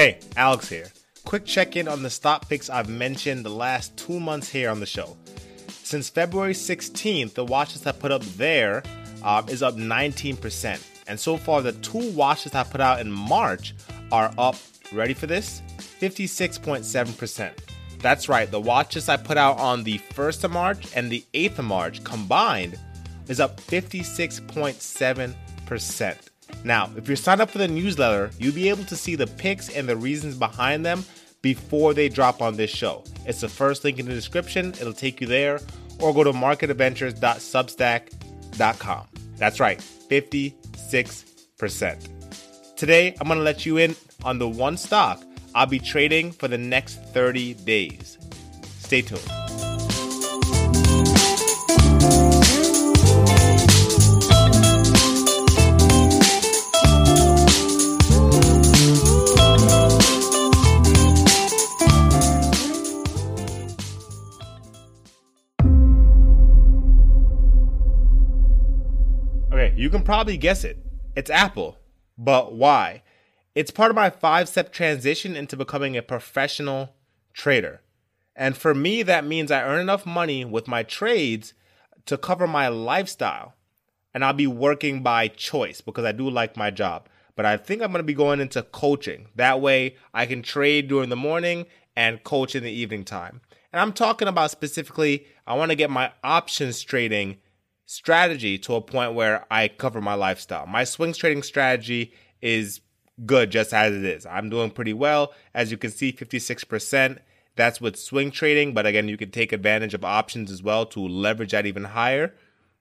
Hey, Alex here. Quick check in on the stock picks I've mentioned the last two months here on the show. Since February 16th, the watches I put up there um, is up 19%. And so far, the two watches I put out in March are up, ready for this? 56.7%. That's right, the watches I put out on the 1st of March and the 8th of March combined is up 56.7%. Now, if you're signed up for the newsletter, you'll be able to see the picks and the reasons behind them before they drop on this show. It's the first link in the description, it'll take you there, or go to marketadventures.substack.com. That's right, 56%. Today, I'm gonna let you in on the one stock I'll be trading for the next 30 days. Stay tuned. Can probably guess it. It's Apple. But why? It's part of my five step transition into becoming a professional trader. And for me, that means I earn enough money with my trades to cover my lifestyle. And I'll be working by choice because I do like my job. But I think I'm going to be going into coaching. That way I can trade during the morning and coach in the evening time. And I'm talking about specifically, I want to get my options trading strategy to a point where I cover my lifestyle. My swings trading strategy is good just as it is. I'm doing pretty well. As you can see, 56%. That's with swing trading, but again, you can take advantage of options as well to leverage that even higher.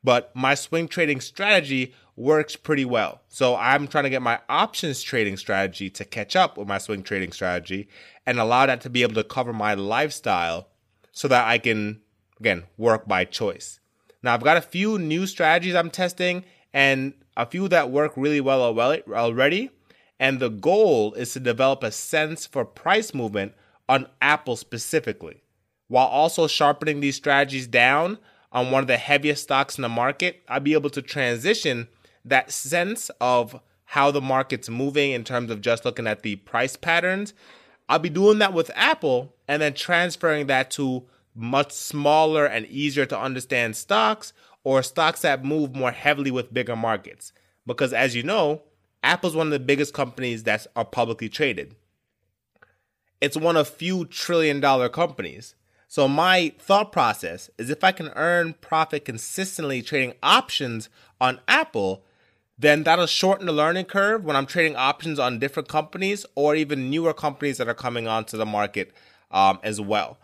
But my swing trading strategy works pretty well. So I'm trying to get my options trading strategy to catch up with my swing trading strategy and allow that to be able to cover my lifestyle so that I can, again, work by choice. Now, I've got a few new strategies I'm testing and a few that work really well already. And the goal is to develop a sense for price movement on Apple specifically, while also sharpening these strategies down on one of the heaviest stocks in the market. I'll be able to transition that sense of how the market's moving in terms of just looking at the price patterns. I'll be doing that with Apple and then transferring that to much smaller and easier to understand stocks or stocks that move more heavily with bigger markets. Because as you know, Apple's one of the biggest companies that are publicly traded. It's one of few trillion dollar companies. So my thought process is if I can earn profit consistently trading options on Apple, then that'll shorten the learning curve when I'm trading options on different companies or even newer companies that are coming onto the market um, as well.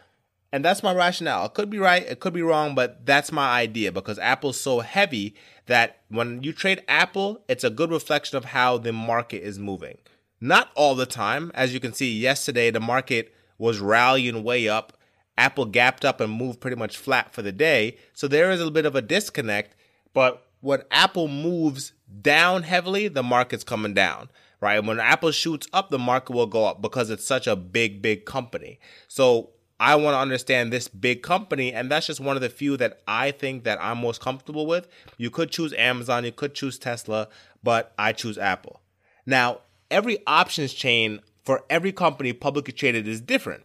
And that's my rationale. It could be right, it could be wrong, but that's my idea because Apple's so heavy that when you trade Apple, it's a good reflection of how the market is moving. Not all the time. As you can see, yesterday the market was rallying way up. Apple gapped up and moved pretty much flat for the day. So there is a bit of a disconnect. But when Apple moves down heavily, the market's coming down right? When Apple shoots up, the market will go up because it's such a big, big company. So I want to understand this big company, and that's just one of the few that I think that I'm most comfortable with. You could choose Amazon, you could choose Tesla, but I choose Apple. Now, every options chain for every company publicly traded is different.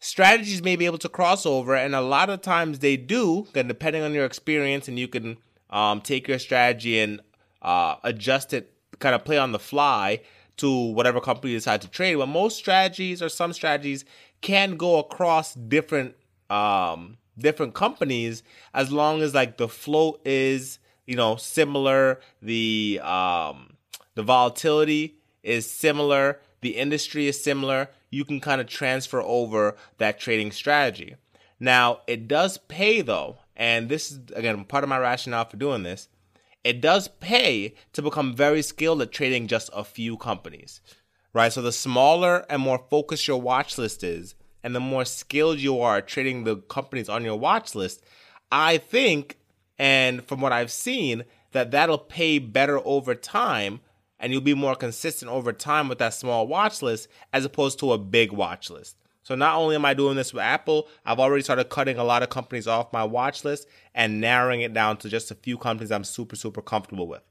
Strategies may be able to cross over, and a lot of times they do, and depending on your experience, and you can um, take your strategy and uh, adjust it, kind of play on the fly to whatever company you decide to trade. But most strategies or some strategies can go across different um different companies as long as like the float is you know similar the um the volatility is similar the industry is similar, you can kind of transfer over that trading strategy. Now, it does pay though, and this is again part of my rationale for doing this. It does pay to become very skilled at trading just a few companies, right? So the smaller and more focused your watch list is, and the more skilled you are at trading the companies on your watch list, I think, and from what I've seen, that that'll pay better over time and you'll be more consistent over time with that small watch list as opposed to a big watch list. So not only am I doing this with Apple, I've already started cutting a lot of companies off my watch list and narrowing it down to just a few companies I'm super, super comfortable with.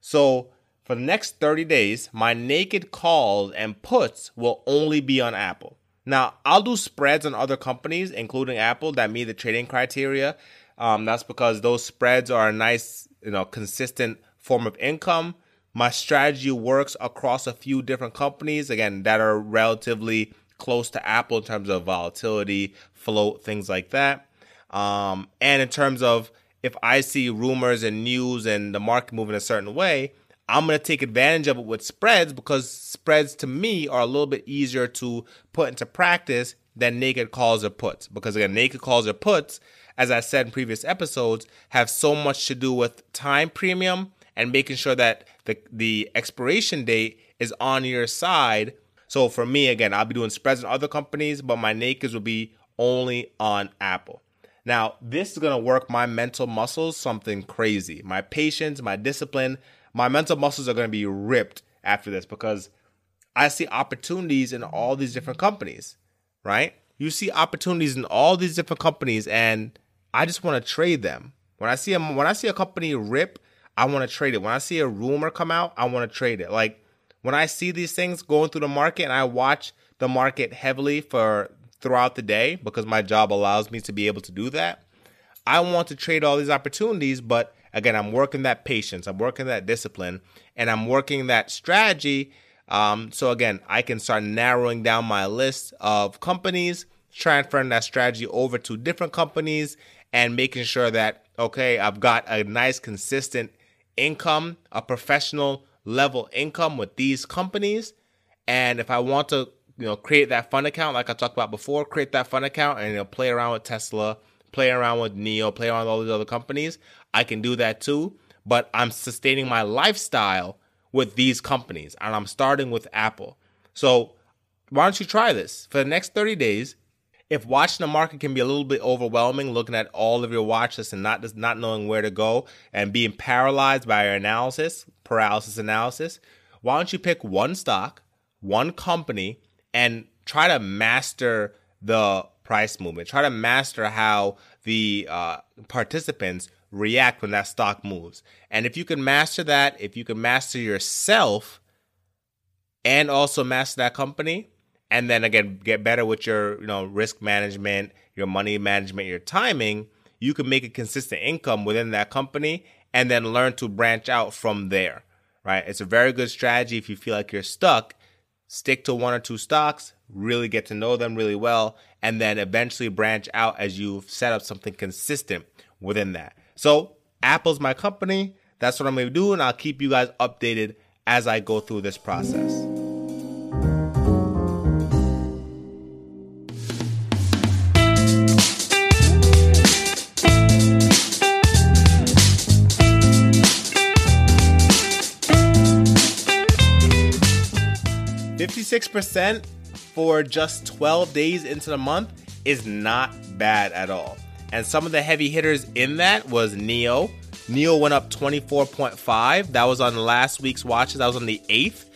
So for the next 30 days, my naked calls and puts will only be on Apple. Now, I'll do spreads on other companies, including Apple, that meet the trading criteria. Um, that's because those spreads are a nice, you know, consistent form of income. My strategy works across a few different companies, again, that are relatively close to Apple in terms of volatility, float, things like that. Um, and in terms of if I see rumors and news and the market moving a certain way, I'm going to take advantage of it with spreads because spreads to me are a little bit easier to put into practice than naked calls or puts. Because again, naked calls or puts, as I said in previous episodes, have so much to do with time premium and making sure that the the expiration date is on your side. So for me, again, I'll be doing spreads on other companies, but my nakeds will be only on Apple. Now, this is gonna work my mental muscles something crazy. My patience, my discipline, my mental muscles are gonna be ripped after this because I see opportunities in all these different companies, right? You see opportunities in all these different companies, and I just want to trade them. When I see a when I see a company rip I want to trade it. When I see a rumor come out, I want to trade it. Like when I see these things going through the market and I watch the market heavily for throughout the day because my job allows me to be able to do that. I want to trade all these opportunities, but again, I'm working that patience, I'm working that discipline, and I'm working that strategy. Um, so again, I can start narrowing down my list of companies, transferring that strategy over to different companies, and making sure that okay, I've got a nice consistent income, a professional level income with these companies. And if I want to, you know, create that fund account, like I talked about before, create that fund account and you know, play around with Tesla, play around with NIO, play around with all these other companies, I can do that too. But I'm sustaining my lifestyle with these companies, and I'm starting with Apple. So why don't you try this for the next 30 days? if watching the market can be a little bit overwhelming, looking at all of your watch lists and not just not knowing where to go and being paralyzed by your analysis, paralysis analysis, why don't you pick one stock, one company, and try to master the price movement. Try to master how the uh, participants react when that stock moves. And if you can master that, if you can master yourself and also master that company, and then again get better with your you know risk management your money management your timing you can make a consistent income within that company and then learn to branch out from there right it's a very good strategy if you feel like you're stuck stick to one or two stocks really get to know them really well and then eventually branch out as you've set up something consistent within that. So apple's my company. That's what i'm going to do and i'll keep you guys updated as i go through this process. 56% for just 12 days into the month is not bad at all. And some of the heavy hitters in that was NIO. NIO went up 24.5. That was on last week's watches. That was on the 8th.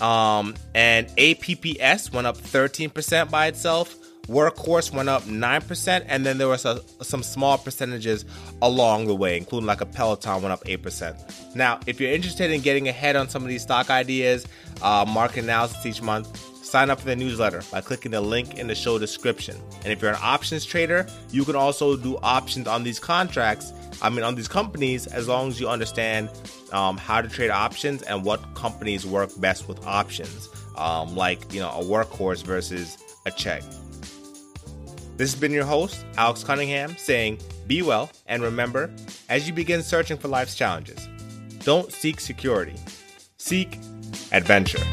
Um, and APPS went up 13% by itself. Workhorse went up 9%, and then there was some small percentages along the way, including like a Peloton went up 8%. Now, if you're interested in getting ahead on some of these stock ideas, uh, market analysis each month, sign up for the newsletter by clicking the link in the show description. And if you're an options trader, you can also do options on these contracts, I mean, on these companies, as long as you understand um, how to trade options and what companies work best with options, um, like, you know, a workhorse versus a check. This has been your host, Alex Cunningham, saying, Be well, and remember, as you begin searching for life's challenges, don't seek security, seek adventure.